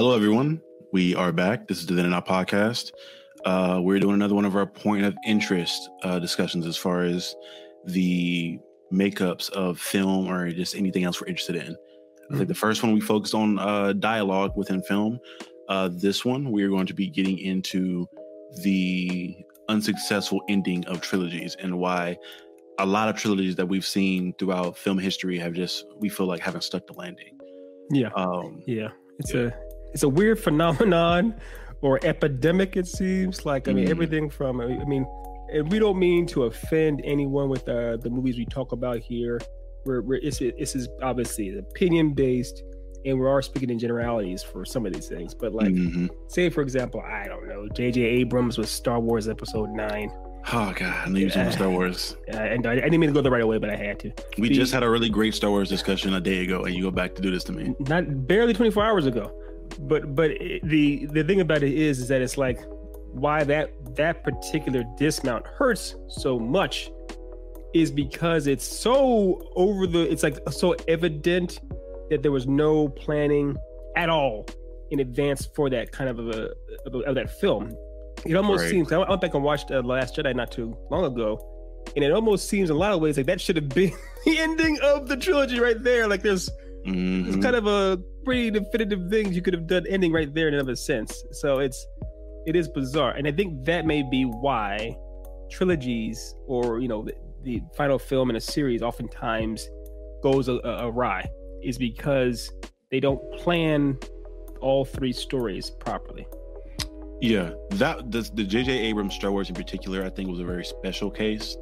Hello, everyone. We are back. This is the Then and Now podcast. Uh, we're doing another one of our point of interest uh, discussions as far as the makeups of film or just anything else we're interested in. I think the first one we focused on uh, dialogue within film. Uh, this one we are going to be getting into the unsuccessful ending of trilogies and why a lot of trilogies that we've seen throughout film history have just we feel like haven't stuck the landing. Yeah. Um, Yeah, it's Yeah. a it's a weird phenomenon or epidemic. It seems like I mean Mm. everything from I mean, and we don't mean to offend anyone with uh, the movies we talk about here. We're, we're it's this is obviously opinion based, and we are speaking in generalities for some of these things. But like, mhm. say for example, I don't know, J.J. Abrams with Star Wars Episode Nine. Oh god, I knew you were Star Wars. uh, and I, I didn't mean to go the right away, but I had to. We just had a really great Star Wars discussion a day ago, and you go back to do this to me. not barely 24 hours ago but but it, the the thing about it is is that it's like why that that particular dismount hurts so much is because it's so over the it's like so evident that there was no planning at all in advance for that kind of a of, a, of that film it almost Right. seems i went back and watched uh, last jedi not too long ago and it almost seems in a lot of ways like that should have been the ending of the trilogy right there like there's Mhm. it's kind of a pretty definitive things you could have done ending right there in another sense. So it's it is bizarre, and I think that may be why trilogies or you know the, the final film in a series oftentimes goes a, a, awry is because they don't plan all three stories properly. Yeah, that the, J.J. Abrams Star Wars in particular, I think, was a very special case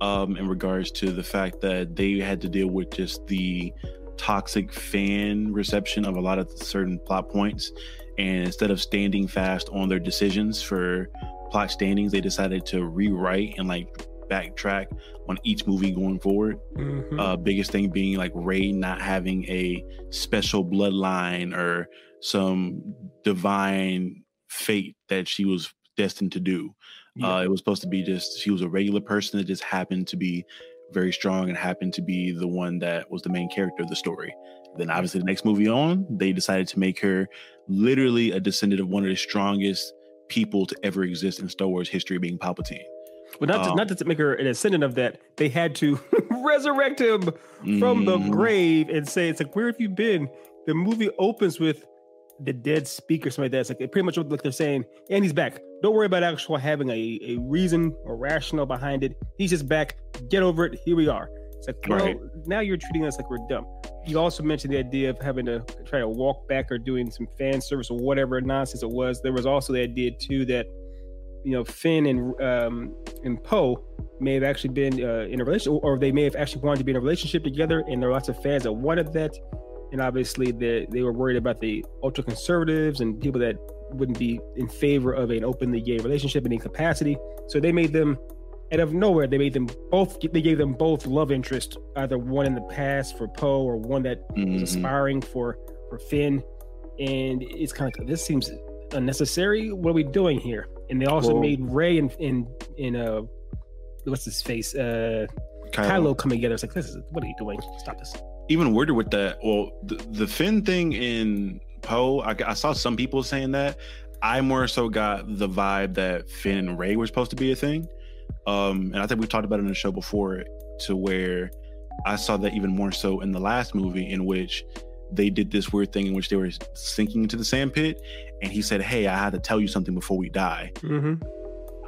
um, in regards to the fact that they had to deal with just the toxic fan reception of a lot of certain plot points, and instead of standing fast on their decisions for plot standings, they decided to rewrite and like backtrack on each movie going forward. Mhm. Uh, biggest thing being like Rey not having a special bloodline or some divine fate that she was destined to do. Yeah. Uh, it was supposed to be just she was a regular person that just happened to be very strong and happened to be the one that was the main character of the story. Then obviously the next movie on, they decided to make her literally a descendant of one of the strongest people to ever exist in Star Wars history, being Palpatine. But not to, um, not to make her an ascendant of that, they had to resurrect him from the Mhm. grave and say, "It's like where have you been?" The movie opens with the dead speaker, something like that. It's like it pretty much like they're saying, "And he's back. Don't worry about actual having a, a reason or rationale behind it. He's just back. Get over it. Here we are." It's like, well, Right. now you're treating us like we're dumb. You also mentioned the idea of having to try to walk back or doing some fan service or whatever nonsense it was. There was also the idea too that you know Finn and um, and Poe may have actually been uh, in a relationship, or they may have actually wanted to be in a relationship together, and there are lots of fans that wanted that. And obviously, they they were worried about the ultra conservatives and people that wouldn't be in favor of an openly gay relationship in any capacity. So they made them out of nowhere. They made them both. They gave them both love interest, either one in the past for Poe or one that was Mhm. aspiring for for Finn. And it's kind of like this seems unnecessary. What are we doing here? And they also made Rey and in in uh what's his face uh Kylo coming together. It's like this is what are you doing? Stop this. even weirder with that. Well, the, the Finn thing in Poe, I, I saw some people saying that. I more so got the vibe that Finn and Rey were supposed to be a thing. Um, and I think we've talked about it in the show before, to where I saw that even more so in the last movie, in which they did this weird thing in which they were sinking into the sand pit, and he said, "Hey, I had to tell you something before we die." Mm-hmm.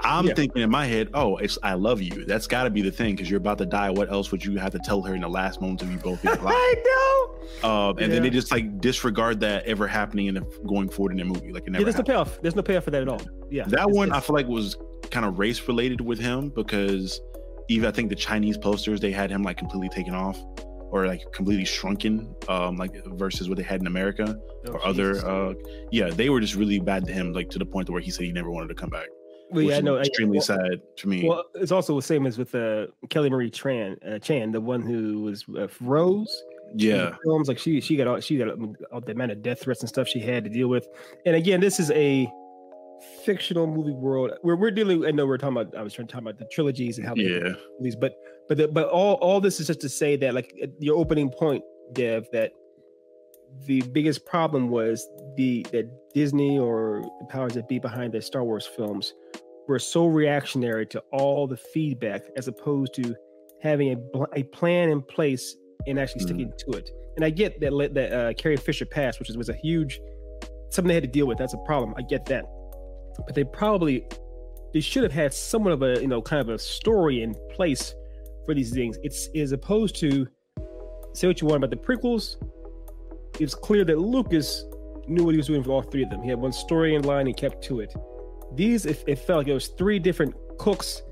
I'm Yeah. thinking in my head, "Oh, it's I love you." That's got to be the thing because you're about to die. What else would you have to tell her in the last moments of you both being alive? I know. Um, and then they just like disregard that ever happening in the, going forward in the movie. Like it never. Yeah, there's no payoff. There's no payoff for that at all. Yeah. That it's- one I feel like was kind of race related with him because even I think the Chinese posters they had him like completely taken off or like completely shrunken, um, like versus what they had in America oh, or other. Uh, yeah, they were just really bad to him, like to the point where he said he never wanted to come back. Well, yeah, no, know. I- extremely well, sad to me. Well, it's also the same as with uh, Kelly Marie Tran, uh, Chan, the one who was uh, Rose. yeah, films like she she got all she got all the amount of death threats and stuff she had to deal with. And again, this is a fictional movie world where we're dealing. I know we're talking about. I was trying to talk about the trilogies and how yeah, movies, but but the, but all all this is just to say that like your opening point, Dev, that the biggest problem was the that Disney or the powers that be behind the Star Wars films were so reactionary to all the feedback as opposed to having a, a plan in place and actually mm. sticking to it. And I get that that uh, Carrie Fisher passed, which was a huge something they had to deal with. That's a problem. I get that, but they probably they should have had somewhat of a you know kind of a story in place for these things. It's as opposed to say what you want about the prequels. It's clear that Lucas knew what he was doing for all three of them. He had one story in line and kept to it. These, it, it felt like it was three different cooks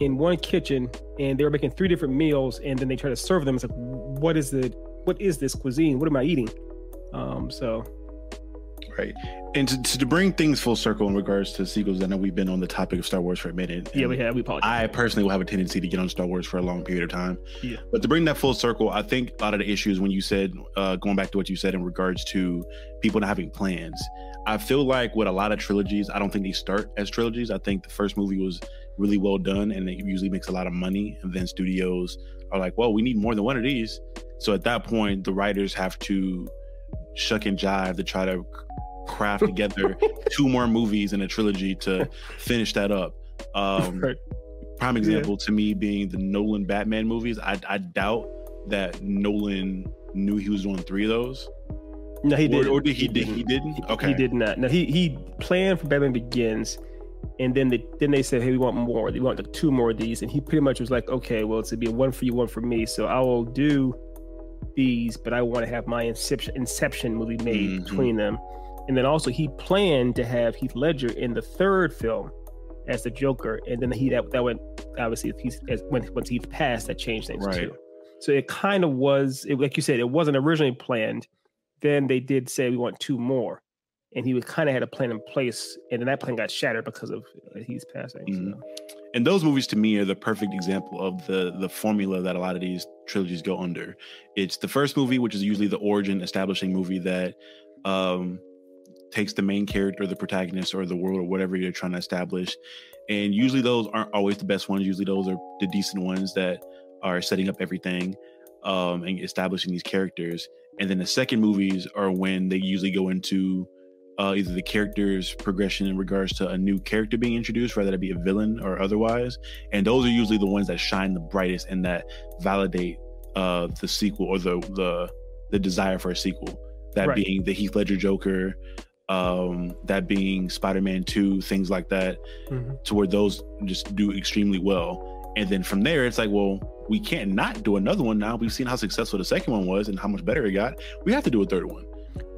in one kitchen, and they were making three different meals, and then they try to serve them. It's like, what is the, what is this cuisine? What am I eating? Um, so right? And to, to bring things full circle in regards to sequels, I know we've been on the topic of Star Wars for a minute. Yeah, we have. We apologize. I personally will have a tendency to get on Star Wars for a long period of time. Yeah. But to bring that full circle, I think a lot of the issues when you said, uh, going back to what you said in regards to people not having plans, I feel like with a lot of trilogies, I don't think they start as trilogies. I think the first movie was really well done and it usually makes a lot of money. And then studios are like, well, we need more than one of these. So at that point, the writers have to shuck and jive to try to craft together two more movies in a trilogy to finish that up. Um, right. Prime example yeah. to me being the Nolan Batman movies. I, I doubt that Nolan knew he was doing three of those. No, he did. Or did he, he did? He didn't. Okay, he did not. No, he he planned for Batman Begins, and then they then they said, "Hey, we want more. They want like two more of these." And he pretty much was like, "Okay, well, it's to be a one for you, one for me. So I will do these, but I want to have my Inception Inception movie made mm-hmm. between them." And then also he planned to have Heath Ledger in the third film as the Joker, and then he that that went obviously he's as, when once he passed that changed things right. too. So it kind of was it, like you said, it wasn't originally planned. Then they did say we want two more, and he kind of had a plan in place, and then that plan got shattered because of uh, he's passing. Mm-hmm. So. And those movies to me are the perfect example of the the formula that a lot of these trilogies go under. It's the first movie, which is usually the origin establishing movie that um takes the main character, the protagonist, or the world, or whatever you're trying to establish. And usually those aren't always the best ones. Usually those are the decent ones that are setting up everything um, and establishing these characters. And then the second movies are when they usually go into uh, either the character's progression in regards to a new character being introduced, whether it be a villain or otherwise. And those are usually the ones that shine the brightest and that validate uh, the sequel or the the the desire for a sequel. That right. being the Heath Ledger Joker, um, that being Spider-Man 2, things like that, mm-hmm. to where those just do extremely well. And then from there, it's like, well, we can't not do another one now. We've seen how successful the second one was and how much better it got. We have to do a third one.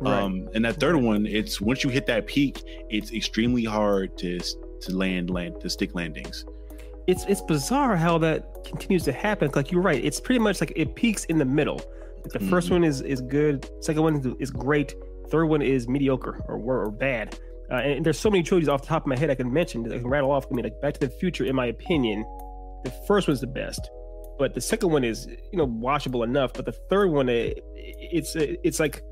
Right. Um, and that third right. one, it's once you hit that peak, it's extremely hard to to land land to stick landings. It's it's bizarre how that continues to happen. Like you're right, it's pretty much like it peaks in the middle. Like the mm-hmm. first one is is good, second one is great, Third one is mediocre or or bad. Uh, and there's so many trilogies off the top of my head I can mention that I can rattle off. I mean, like Back to the Future, in my opinion, the first one's the best, but the second one is you know watchable enough. But the third one, it, it's it's like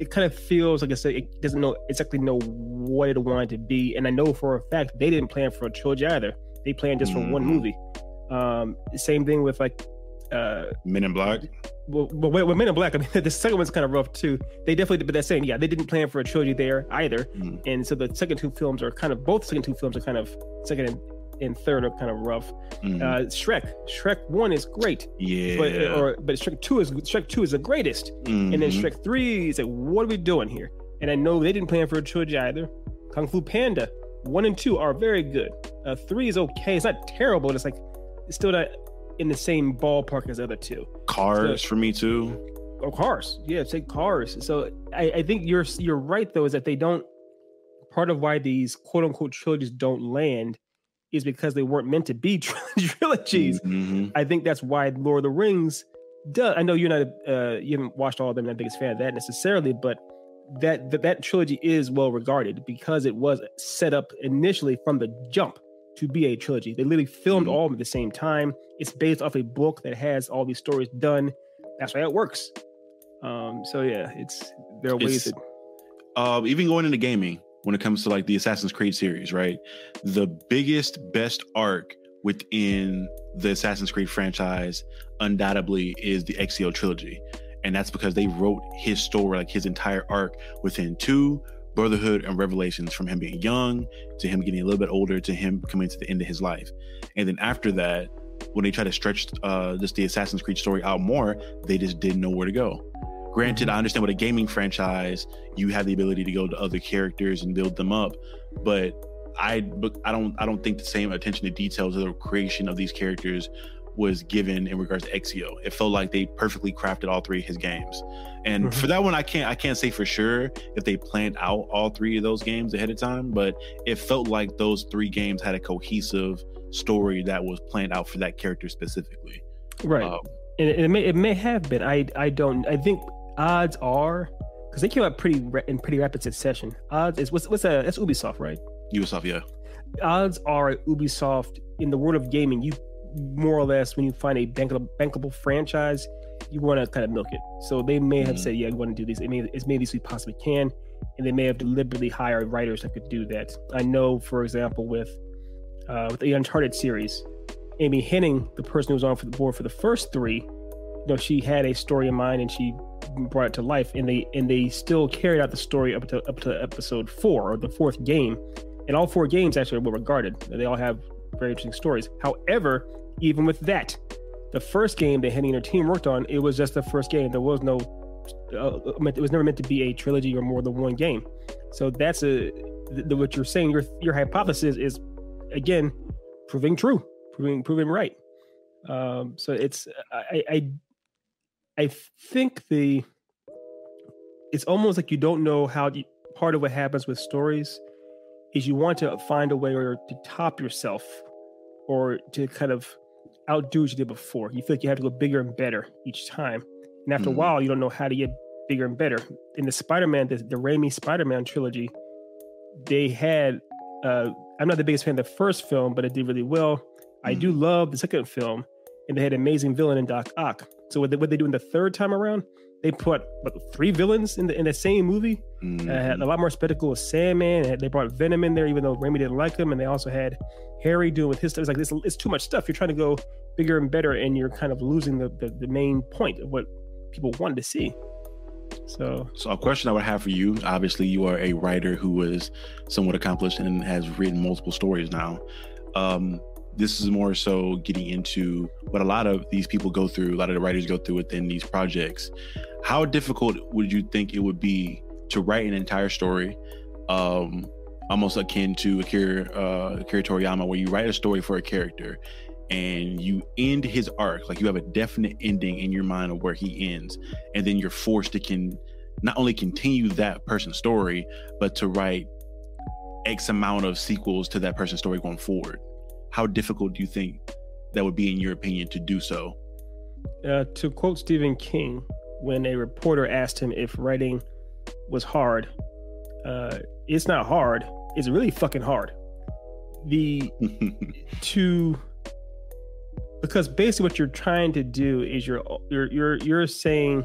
it kind of feels like I said it doesn't know exactly know what it wanted to be. And I know for a fact they didn't plan for a trilogy either. They planned just mm-hmm. for one mm-hmm. movie. Um, same thing with like uh, Men in Black. Well, but with Men in Black, I mean, the second one's kind of rough too. They definitely, but they're saying, yeah, they didn't plan for a trilogy there either, mm. and so the second two films are kind of both second two films are kind of second and, and third are kind of rough. Mm. Uh, Shrek, Shrek one is great, yeah, but or but Shrek two is Shrek two is the greatest, mm-hmm. and then mm-hmm. Shrek three is like, what are we doing here? And I know they didn't plan for a trilogy either. Kung Fu Panda one and two are very good. Uh, three is okay. It's not terrible. It's like it's still not in the same ballpark as other two. Cars so, for me too. Oh, cars. Yeah, say cars. So I, I think you're you're right though, is that they don't. Part of why these quote unquote trilogies don't land is because they weren't meant to be trilogies. Mm-hmm. I think that's why Lord of the Rings does. I know you're not uh, you haven't watched all of them. I'm not the biggest fan of that necessarily, but that, that that trilogy is well regarded because it was set up initially from the jump to be a trilogy. They literally filmed mm-hmm. all of them at the same time. It's based off a book that has all these stories done. That's why it works. Um, so yeah, it's there are ways that uh, even going into gaming when it comes to like the Assassin's Creed series, right? The biggest, best arc within the Assassin's Creed franchise undoubtedly is the Ezio trilogy. And that's because they wrote his story, like his entire arc within two, Brotherhood and Revelations, from him being young to him getting a little bit older to him coming to the end of his life. And then after that, when they try to stretch uh, just the Assassin's Creed story out more, they just didn't know where to go. Granted, I understand with a gaming franchise, you have the ability to go to other characters and build them up, but I I don't I don't think the same attention to details of the creation of these characters was given in regards to Ezio. It felt like they perfectly crafted all three of his games. And mm-hmm. for that one, I can't I can't say for sure if they planned out all three of those games ahead of time, but it felt like those three games had a cohesive story that was planned out for that character specifically. Right. Um, and it, it may it may have been. I I don't. I think odds are because they came out pretty in pretty rapid succession. Odds is what's what's a that's Ubisoft, right? Ubisoft, yeah. Odds are Ubisoft in the world of gaming, you more or less when you find a bankable, bankable franchise, you want to kind of milk it. So they may have mm-hmm. said, "Yeah, we want to do this. It may as many as we possibly can," and they may have deliberately hired writers that could do that. I know, for example, with uh, with the Uncharted series, Amy Hennig, the person who was on for the board for the first three, you know, she had a story in mind and she brought it to life, and they and they still carried out the story up to up to episode four or the fourth game, and all four games actually were regarded. They all have very interesting stories. However, even with that, the first game that Hennig and her team worked on, it was just the first game. There was no, uh, it was never meant to be a trilogy or more than one game. So that's a what you're saying. Your your hypothesis is again proving true, proving proving right. Um, so it's I, I I think the it's almost like you don't know how part of what happens with stories is you want to find a way or to top yourself or to kind of outdo what you did before. You feel like you have to go bigger and better each time. And after mm. a mm-hmm. while, you don't know how to get bigger and better. In the Spider-Man, the, the Raimi Spider-Man trilogy, they had uh, I'm not the biggest fan of the first film, but it did really well. Mm. I do mm-hmm. love the second film, and they had an amazing villain in Doc Ock. So what they, what they do in the third time around, they put what, three villains in the in the same movie. Mm-hmm. Uh, had a lot more spectacle with Sandman. They brought Venom in there, even though Raimi didn't like him, and they also had Harry doing with his stuff. It's like this. It's too much stuff. You're trying to go bigger and better, and you're kind of losing the, the, the main point of what people wanted to see. So, so a question I would have for you. Obviously, you are a writer who is somewhat accomplished and has written multiple stories now. Um, this is more so getting into what a lot of these people go through, a lot of the writers go through within these projects. How difficult would you think it would be to write an entire story, um, almost akin to Akira, uh, Akira Toriyama, where you write a story for a character and you end his arc, like you have a definite ending in your mind of where he ends, and then you're forced to can not only continue that person's story, but to write X amount of sequels to that person's story going forward. How difficult do you think that would be in your opinion to do so? Uh, to quote stephen king when a reporter asked him if writing was hard uh, it's not hard it's really fucking hard the to because basically what you're trying to do is you're you're you're, you're saying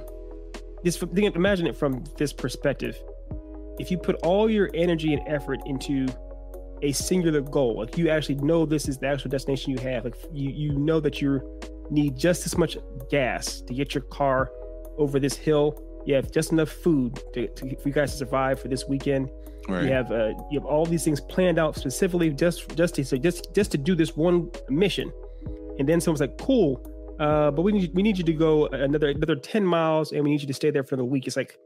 this imagine it from this perspective if you put all your energy and effort into a singular goal. Like you actually know this is the actual destination you have. Like you you know that you need just as much gas to get your car over this hill. You have just enough food to, to for you guys to survive for this weekend. Right. You have uh, you have all these things planned out specifically just just to so just just to do this one mission. And then someone's like, "Cool, uh, but we need we need you to go another another ten miles, and we need you to stay there for the week." It's like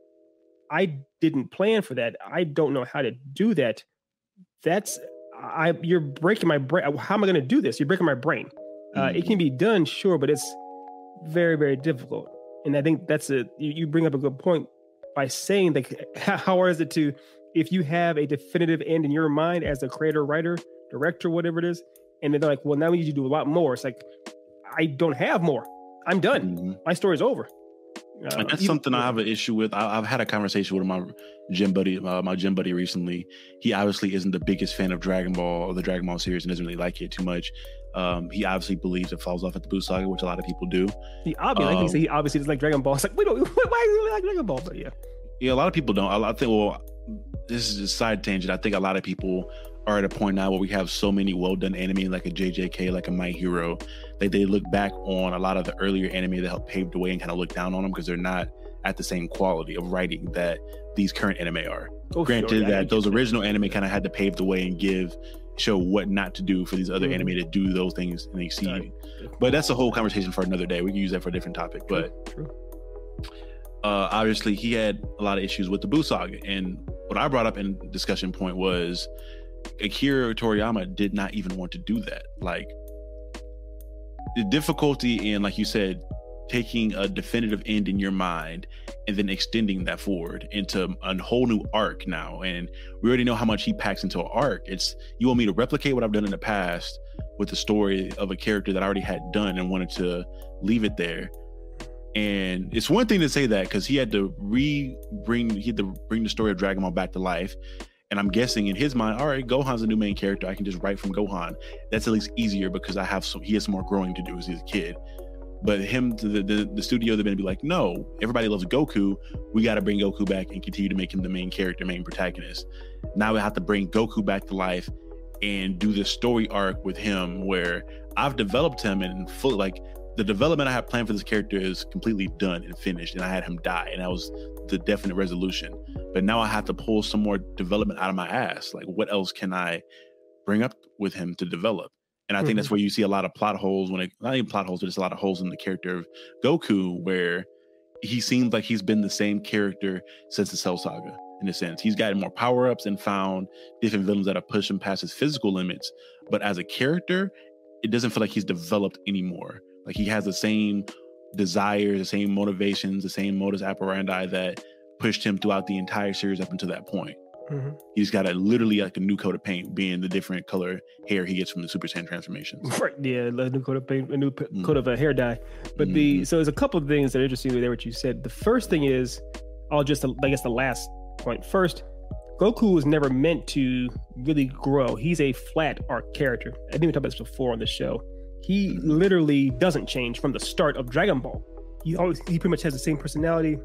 I didn't plan for that. I don't know how to do that that's I you're breaking my brain. How am I going to do this? You're breaking my brain. Uh, mm-hmm. It can be done, sure, but it's very very difficult. And I think that's a you, you bring up a good point by saying that how hard is it to if you have a definitive end in your mind as a creator, writer, director, whatever it is, and then they're like, well, now we need you to do a lot more. It's like I don't have more. I'm done. Mm-hmm. My story's over. Uh, and that's something I have an issue with. I, have had a conversation with my gym buddy, uh, my gym buddy recently. He obviously isn't the biggest fan of Dragon Ball or the Dragon Ball series and doesn't really like it too much. Um, he obviously believes it falls off at the Buu saga, which a lot of people do. He obviously, um, like he obviously doesn't like Dragon Ball. It's like we don't. Why do you like Dragon Ball? But yeah, yeah, a lot of people don't. I, I think. Well, this is a side tangent. I think a lot of people are at a point now where we have so many well done anime like a JJK, like a My Hero, that they look back on a lot of the earlier anime that helped pave the way and kind of look down on them because they're not at the same quality of writing that these current anime are. Oh, Granted sure, that those original anime kind of had to pave the way and give show what not to do for these other mm-hmm. anime to do those things and exceed. Right. But that's a whole conversation for another day. We can use that for a different topic. True. But True. Uh, obviously, he had a lot of issues with the Buu saga, and what I brought up in discussion point was Akira Toriyama did not even want to do that. Like the difficulty in, like you said, taking a definitive end in your mind and then extending that forward into a whole new arc now. And we already know how much he packs into an arc. It's you want me to replicate what I've done in the past with the story of a character that I already had done and wanted to leave it there. And it's one thing to say that because he had to re bring he had to bring the story of Dragon Ball back to life. And I'm guessing in his mind, all right, Gohan's a new main character. I can just write from Gohan. That's at least easier because I have some he has more growing to do as he's a kid. But him, the, the, the studio, they're going to be like, no, everybody loves Goku. We got to bring Goku back and continue to make him the main character, main protagonist. Now we have to bring Goku back to life and do this story arc with him where I've developed him and full like the development I have planned for this character is completely done and finished, and I had him die, and that was the definite resolution. But now I have to pull some more development out of my ass. Like, what else can I bring up with him to develop? And I think mm-hmm. that's where you see a lot of plot holes when it not even plot holes, but just a lot of holes in the character of Goku, where he seems like he's been the same character since the Cell Saga. In a sense, he's gotten more power ups and found different villains that have pushed him past his physical limits. But as a character, it doesn't feel like he's developed anymore. Like he has the same desires, the same motivations, the same modus operandi that pushed him throughout the entire series up until that point. Mm-hmm. He's got a literally like a new coat of paint, being the different color hair he gets from the Super Saiyan transformations. Right. Yeah, a new coat of paint, a new mm-hmm. coat of a hair dye. But mm-hmm. the so there's a couple of things that are interesting there. What you said. The first thing is, I'll just I guess the last point first. Goku was never meant to really grow. He's a flat arc character. I didn't even talk about this before on the show. He literally doesn't change from the start of Dragon Ball. He always he pretty much has the same personality.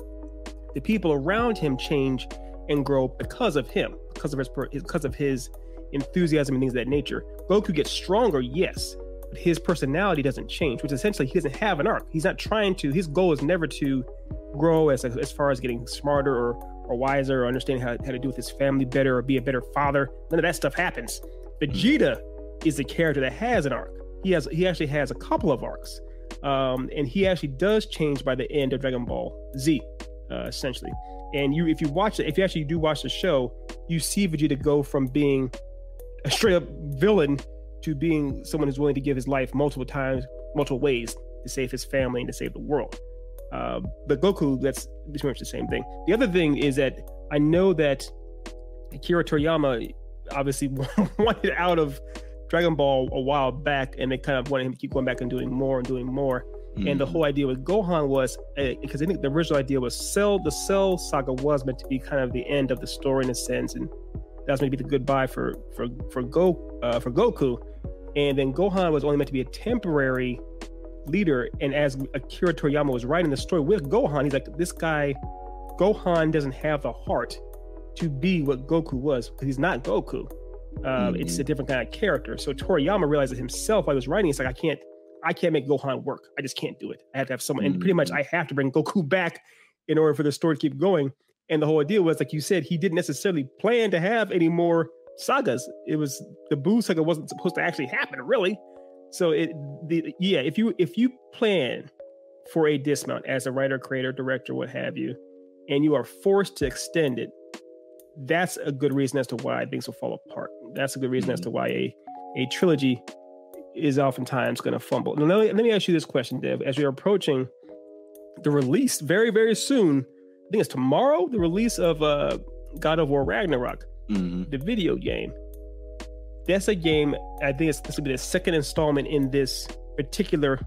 The people around him change and grow because of him, because of his because of his enthusiasm and things of that nature. Goku gets stronger, yes, but his personality doesn't change, which essentially he doesn't have an arc. He's not trying to. His goal is never to grow as as far as getting smarter or or wiser or understanding how, how to do with his family better or be a better father. None of that stuff happens. Vegeta is the character that has an arc. He has he actually has a couple of arcs, um, and he actually does change by the end of Dragon Ball Z, uh, essentially. And you, if you watch it, if you actually do watch the show, you see Vegeta go from being a straight up villain to being someone who's willing to give his life multiple times, multiple ways to save his family and to save the world. Uh, but Goku, that's pretty much the same thing. The other thing is that I know that Akira Toriyama obviously wanted out of Dragon Ball a while back, and they kind of wanted him to keep going back and doing more and doing more. Mm-hmm. And the mm. whole idea with Gohan was because uh, I think the original idea was Cell. The Cell saga was meant to be kind of the end of the story in a sense, and that was meant to be the goodbye for for for Go uh, for Goku. And then Gohan was only meant to be a temporary leader. And as Akira Toriyama was writing the story with Gohan, he's like, this guy, Gohan doesn't have the heart to be what Goku was because he's not Goku. Um, mm-hmm. It's a different kind of character. So Toriyama realized it himself while he was writing. It's like I can't, I can't make Gohan work. I just can't do it. I have to have someone, and pretty much mm. I have to bring Goku back in order for the story to keep going. And the whole idea was, like you said, he didn't necessarily plan to have any more sagas. It was the Buu saga wasn't supposed to actually happen, really. So it, the yeah, if you if you plan for a dismount as a writer, creator, director, what have you, and you are forced to extend it, that's a good reason as to why things will fall apart. That's a good reason as to why a, a trilogy is oftentimes going to fumble. Now, let me, let me ask you this question, Dev. As we're approaching the release very, very soon, I think it's tomorrow, the release of uh, God of War Ragnarok, mm-hmm. the video game. That's a game, I think it's, this will be the second installment in this particular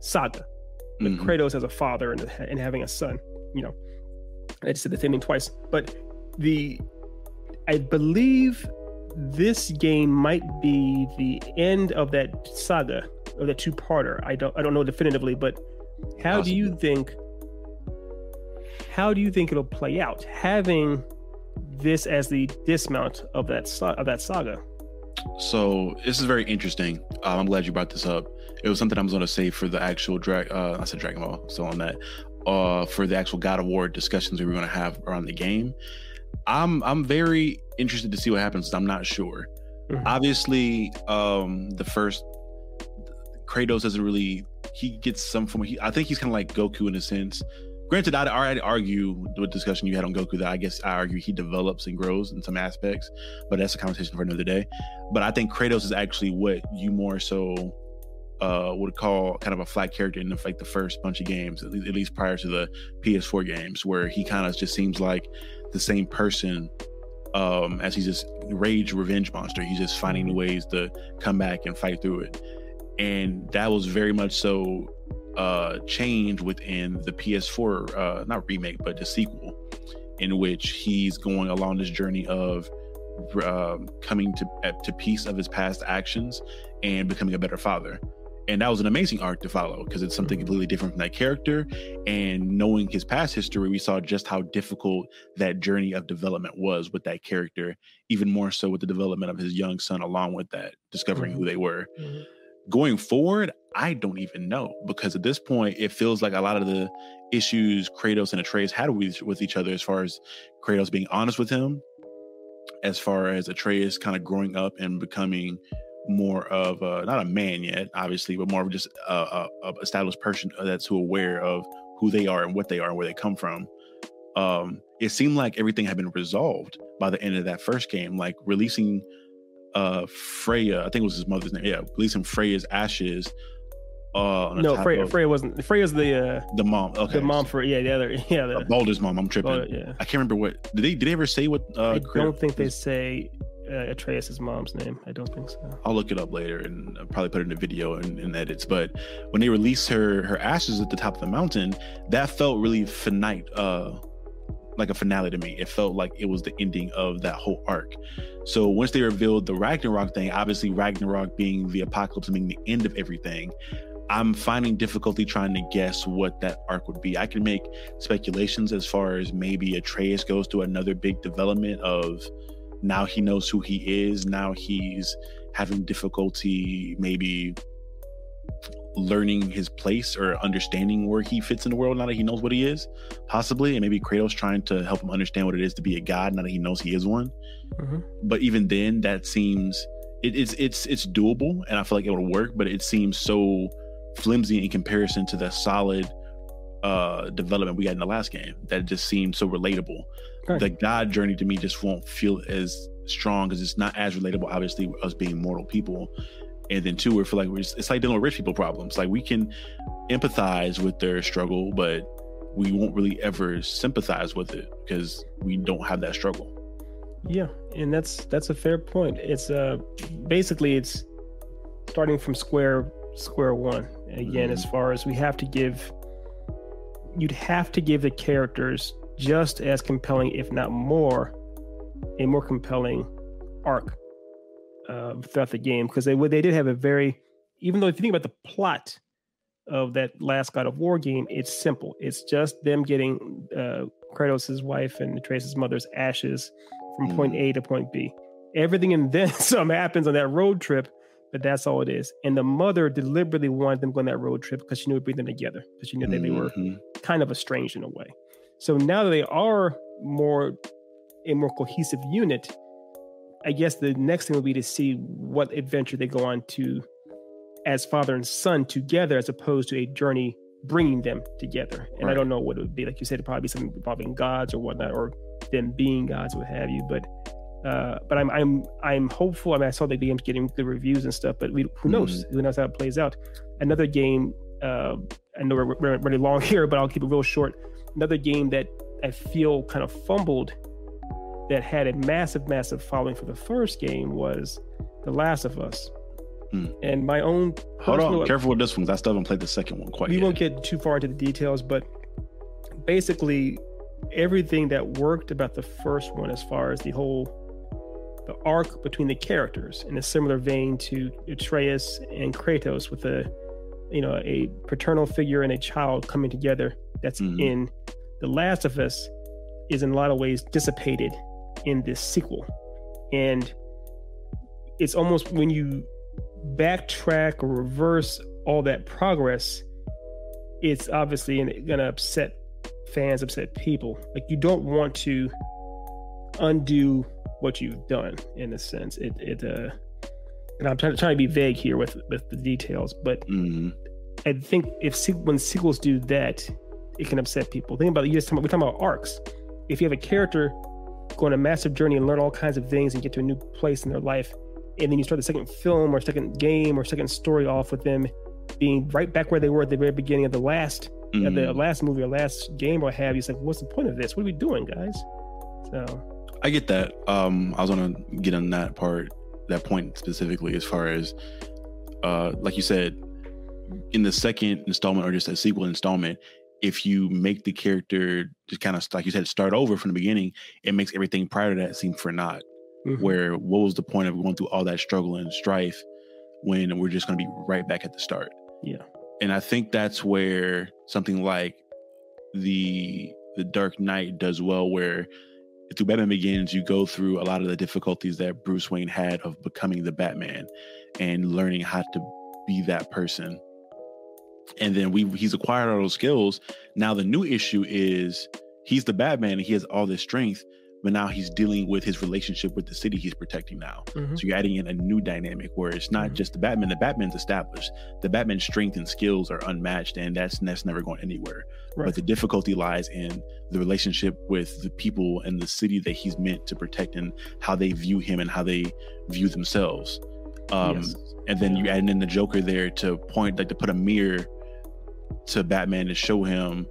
saga with mm-hmm. Kratos as a father and, and having a son. You know, I just said the same thing twice. But the I believe this game might be the end of that saga of the two-parter. I don't I don't know definitively, but how Possibly. do you think how do you think it'll play out having this as the dismount of that of that saga? So this is very interesting. Um, I'm glad you brought this up. It was something I was going to say for the actual drag. Uh, I said Dragon Ball. So on that, uh, for the actual God of War discussions we were going to have around the game. I'm I'm very interested to see what happens. I'm not sure. Mm-hmm. Obviously, um, the first Kratos doesn't really. He gets some from. He, I think he's kind of like Goku in a sense. Granted, I'd already argue with discussion you had on Goku that I guess I argue he develops and grows in some aspects, but that's a conversation for another day. But I think Kratos is actually what you more so uh, would call kind of a flat character in the, like the first bunch of games, at least, at least prior to the PS4 games, where he kind of just seems like the same person um, as he's this rage revenge monster. He's just finding new ways to come back and fight through it, and that was very much so uh, change within the PS4, uh, not remake, but the sequel, in which he's going along this journey of uh, coming to to peace of his past actions and becoming a better father. And that was an amazing arc to follow because it's something completely different from that character. And knowing his past history, we saw just how difficult that journey of development was with that character, even more so with the development of his young son, along with that, discovering mm-hmm. who they were. Mm-hmm going forward, I don't even know because at this point, it feels like a lot of the issues Kratos and Atreus had with, with each other, as far as Kratos being honest with him, as far as Atreus kind of growing up and becoming more of a, not a man yet, obviously, but more of just a, a, a established person that's who aware of who they are and what they are and where they come from. Um, it seemed like everything had been resolved by the end of that first game, like releasing uh Freya, I think it was his mother's name. Yeah, releasing Freya's ashes. Uh, no, Freya, of, Freya wasn't. Freya's the uh, the mom. Okay, the mom for yeah, the other yeah, the, uh, Baldur's mom. I'm tripping. Baldur, yeah, I can't remember what did they did they ever say what? Uh, I don't think they say uh, mom's name. I don't think so. I'll look it up later and I'll probably put it in the video and, and edits. But when they released her her ashes at the top of the mountain, that felt really finite. Uh, like a finale to me. It felt like it was the ending of that whole arc. So once they revealed the Ragnarok thing, obviously Ragnarok being the apocalypse, being the end of everything, I'm finding difficulty trying to guess what that arc would be. I can make speculations as far as maybe Atreus goes through another big development of now he knows who he is. Now he's having difficulty maybe learning his place or understanding where he fits in the world now that he knows what he is, possibly, and maybe Kratos trying to help him understand what it is to be a god now that he knows he is one. Mm-hmm. But even then, that seems it, it's it's it's doable, and I feel like it would work. But it seems so flimsy in comparison to the solid uh development we got in the last game that just seemed so relatable. The god journey to me just won't feel as strong because it's not as relatable. Obviously, us being mortal people and then two, we feel like we're just, it's like dealing with rich people problems. Like we can empathize with their struggle, but we won't really ever sympathize with it because we don't have that struggle. Yeah, and that's that's a fair point. It's uh basically it's starting from square square one again. Mm-hmm. As far as we have to give, you'd have to give the characters just as compelling, if not more, a more compelling arc uh, throughout the game because they they did have a very even though if you think about the plot of that last God of War game, it's simple. It's just them getting uh, Kratos' wife and Atreus's mother's ashes from point mm. A to point B. Everything and then some happens on that road trip, but that's all it is. And the mother deliberately wanted them to go on that road trip because she knew it would bring them together, because she knew that they were mm-hmm. Kind of estranged in a way. So now that they are more a more cohesive unit, I guess the next thing will be to see what adventure they go on to as father and son together, as opposed to a journey bringing them together. And right. I don't know what it would be. Like you said, it'd probably be something involving gods or whatnot, or them being gods, what have you. But uh, but I'm I'm I'm hopeful. I mean, I saw the game's getting good reviews and stuff, but we, who knows? Mm-hmm. Who knows how it plays out? Another game. Uh, I know we're, we're really long here, but I'll keep it real short. Another game that I feel kind of fumbled that had a massive, massive following for the first game was The Last of Us. Hmm. And my own hold on, careful with this one. because I still haven't played the second one quite. We yet. won't get too far into the details, but basically, everything that worked about the first one, as far as the whole the arc between the characters, in a similar vein to Atreus and Kratos, with a you know a paternal figure and a child coming together. That's mm-hmm. in The Last of Us, is in a lot of ways dissipated in this sequel. And it's almost when you backtrack or reverse all that progress, it's obviously going to upset fans, upset people. Like you don't want to undo what you've done in a sense. It it uh, and I'm trying to trying to be vague here with with the details, but mm-hmm. I think if when sequels do that, it can upset people. Think about it. You just talking, we're talking about arcs. If you have a character go on a massive journey and learn all kinds of things and get to a new place in their life, and then you start the second film or second game or second story off with them being right back where they were at the very beginning of the last mm-hmm. of the last movie or last game or have you. It's like, what's the point of this? What are we doing, guys? So I get that. Um, I was gonna get on that part, that point specifically, as far as, uh, like you said, in the second installment or just a sequel installment, if you make the character just kind of like you said, start over from the beginning, it makes everything prior to that seem for naught. Mm-hmm. Where what was the point of going through all that struggle and strife when we're just going to be right back at the start? Yeah, and I think that's where something like the the Dark Knight does well, where through Batman Begins, you go through a lot of the difficulties that Bruce Wayne had of becoming the Batman and learning how to be that person. And then we he's acquired all those skills. Now the new issue is he's the Batman and he has all this strength, but now he's dealing with his relationship with the city he's protecting now. Mm-hmm. So you're adding in a new dynamic where it's not mm-hmm. just the Batman. The Batman's established. The Batman's strength and skills are unmatched, and that's that's never going anywhere. Right. But the difficulty lies in the relationship with the people and the city that he's meant to protect, and how they view him and how they view themselves. Um, yes. And then you add in the Joker there to point, like to put a mirror to Batman to show him,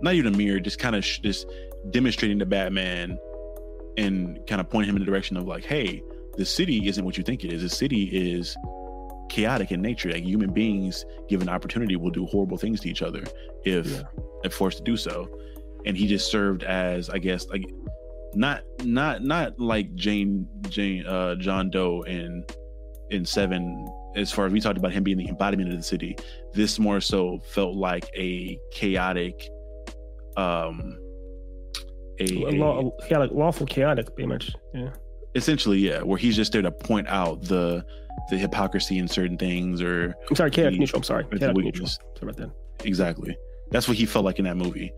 not even a mirror, just kind of sh- just demonstrating to Batman and kind of pointing him in the direction of like, hey, the city isn't what you think it is. The city is chaotic in nature. Like human beings, given opportunity, will do horrible things to each other if yeah. if forced to do so. And he just served as, I guess, like not not not like Jane Jane uh John Doe in in seven as far as we talked about him being the embodiment of the city this more so felt like a chaotic um a, a, law, chaotic, lawful chaotic, pretty much. Yeah. Essentially, yeah, where he's just there to point out the the hypocrisy in certain things, or I'm sorry, chaotic the, neutral. I'm sorry, chaotic neutral. Sorry about that. Exactly. That's what he felt like in that movie.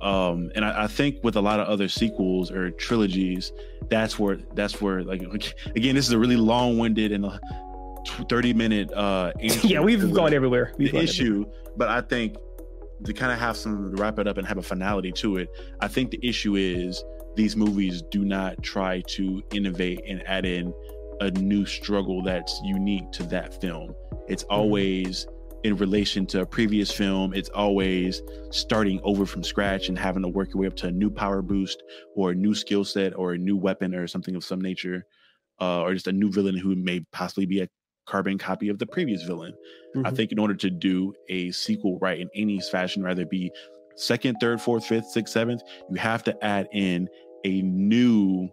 Um, and I, I, think with a lot of other sequels or trilogies, that's where that's where like again, this is a really long-winded and a 30 minute uh yeah we've gone everywhere we've the issue everywhere. but i think to kind of have some wrap it up and have a finality to it. I think the issue is these movies do not try to innovate and add in a new struggle that's unique to that film. It's mm-hmm. always in relation to a previous film. It's always starting over from scratch and having to work your way up to a new power boost or a new skill set or a new weapon or something of some nature, uh, or just a new villain who may possibly be a carbon copy of the previous villain. Mm-hmm. I think in order to do a sequel right in any fashion, rather be second, third, fourth, fifth, sixth, seventh, you have to add in a new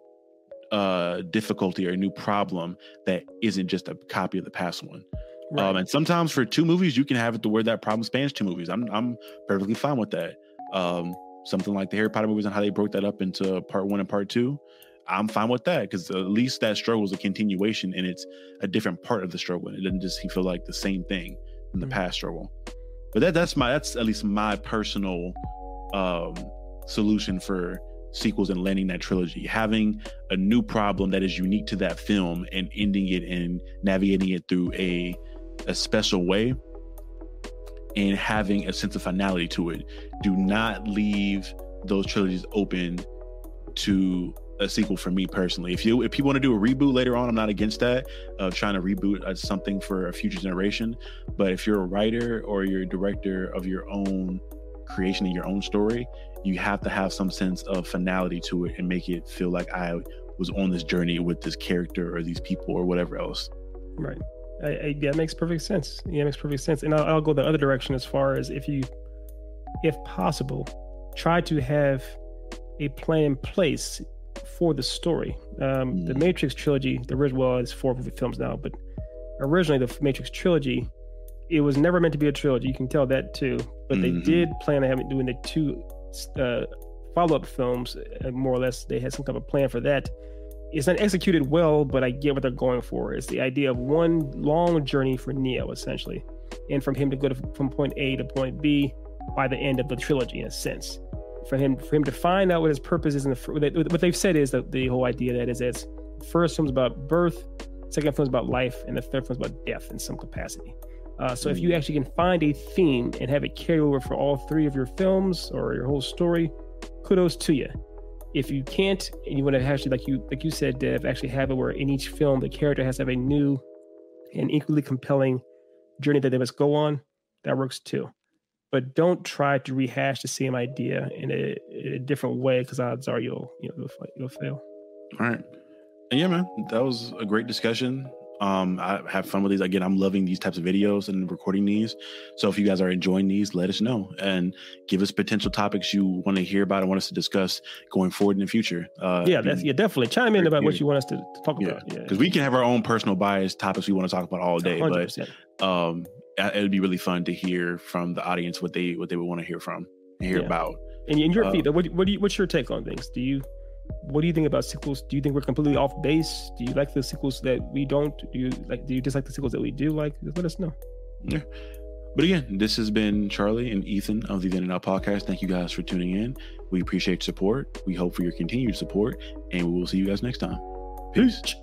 uh difficulty or a new problem that isn't just a copy of the past one. Right. Um, and sometimes for two movies, you can have it to where that problem spans two movies. I'm I'm perfectly fine with that. Um, something like the Harry Potter movies and how they broke that up into part one and part two. I'm fine with that because at least that struggle is a continuation and it's a different part of the struggle. It doesn't just feel like the same thing in the mm-hmm. past struggle. But that that's my that's at least my personal um, solution for sequels and landing that trilogy. Having a new problem that is unique to that film and ending it and navigating it through a a special way and having a sense of finality to it. Do not leave those trilogies open to a sequel for me personally. If you if you want to do a reboot later on, I'm not against that of trying to reboot uh, something for a future generation. But if you're a writer or you're a director of your own creation and your own story, you have to have some sense of finality to it and make it feel like I was on this journey with this character or these people or whatever else. Right. I, I, it makes perfect sense. Yeah, it makes perfect sense. And I'll, I'll go the other direction as far as if you, if possible, try to have a plan in place for the story. Um, The mm. Matrix trilogy, the original, well, it's four films now, but originally the Matrix trilogy, it was never meant to be a trilogy. You can tell that too. But mm-hmm. they did plan on having doing the two uh, follow-up films. Uh, more or less, they had some type of plan for that. it's not executed well, but I get what they're going for. It's the idea of one long journey for Neo, essentially, and from him to go to, from point A to point B by the end of the trilogy, in a sense. For him, for him to find out what his purpose is, in the what they've said is that the whole idea that is it's first film's about birth, second film's about life, and the third film's about death in some capacity. Uh, so if you actually can find a theme and have it carry over for all three of your films or your whole story, kudos to you. If you can't, and you want to actually, like you like you said, Dev, actually have it where in each film the character has to have a new and equally compelling journey that they must go on, that works too. But don't try to rehash the same idea in a, in a different way because odds are you'll you know you'll, you'll fail. All right. And yeah, man, that was a great discussion. Um, I have fun with these. Again, I'm loving these types of videos and recording these. So if you guys are enjoying these, let us know and give us potential topics you want to hear about and want us to discuss going forward in the future. Uh, yeah, that's yeah, definitely chime in about what you want us to, talk yeah. about. Yeah, because we can have our own personal bias topics we want to talk about all day, 100%. but um, it would be really fun to hear from the audience what they what they would want to hear from and hear yeah. about. And in your uh, feed, what what do you, what's your take on things? Do you what do you think about sequels? Do you think we're completely off base? Do you like the sequels that we don't? Do you like? Do you dislike the sequels that we do like? Let us know. Yeah. But again, this has been Charlie and Ethan of the Then and Now podcast. Thank you guys for tuning in. We appreciate your support. We hope for your continued support, and we will see you guys next time. Peace. Peace.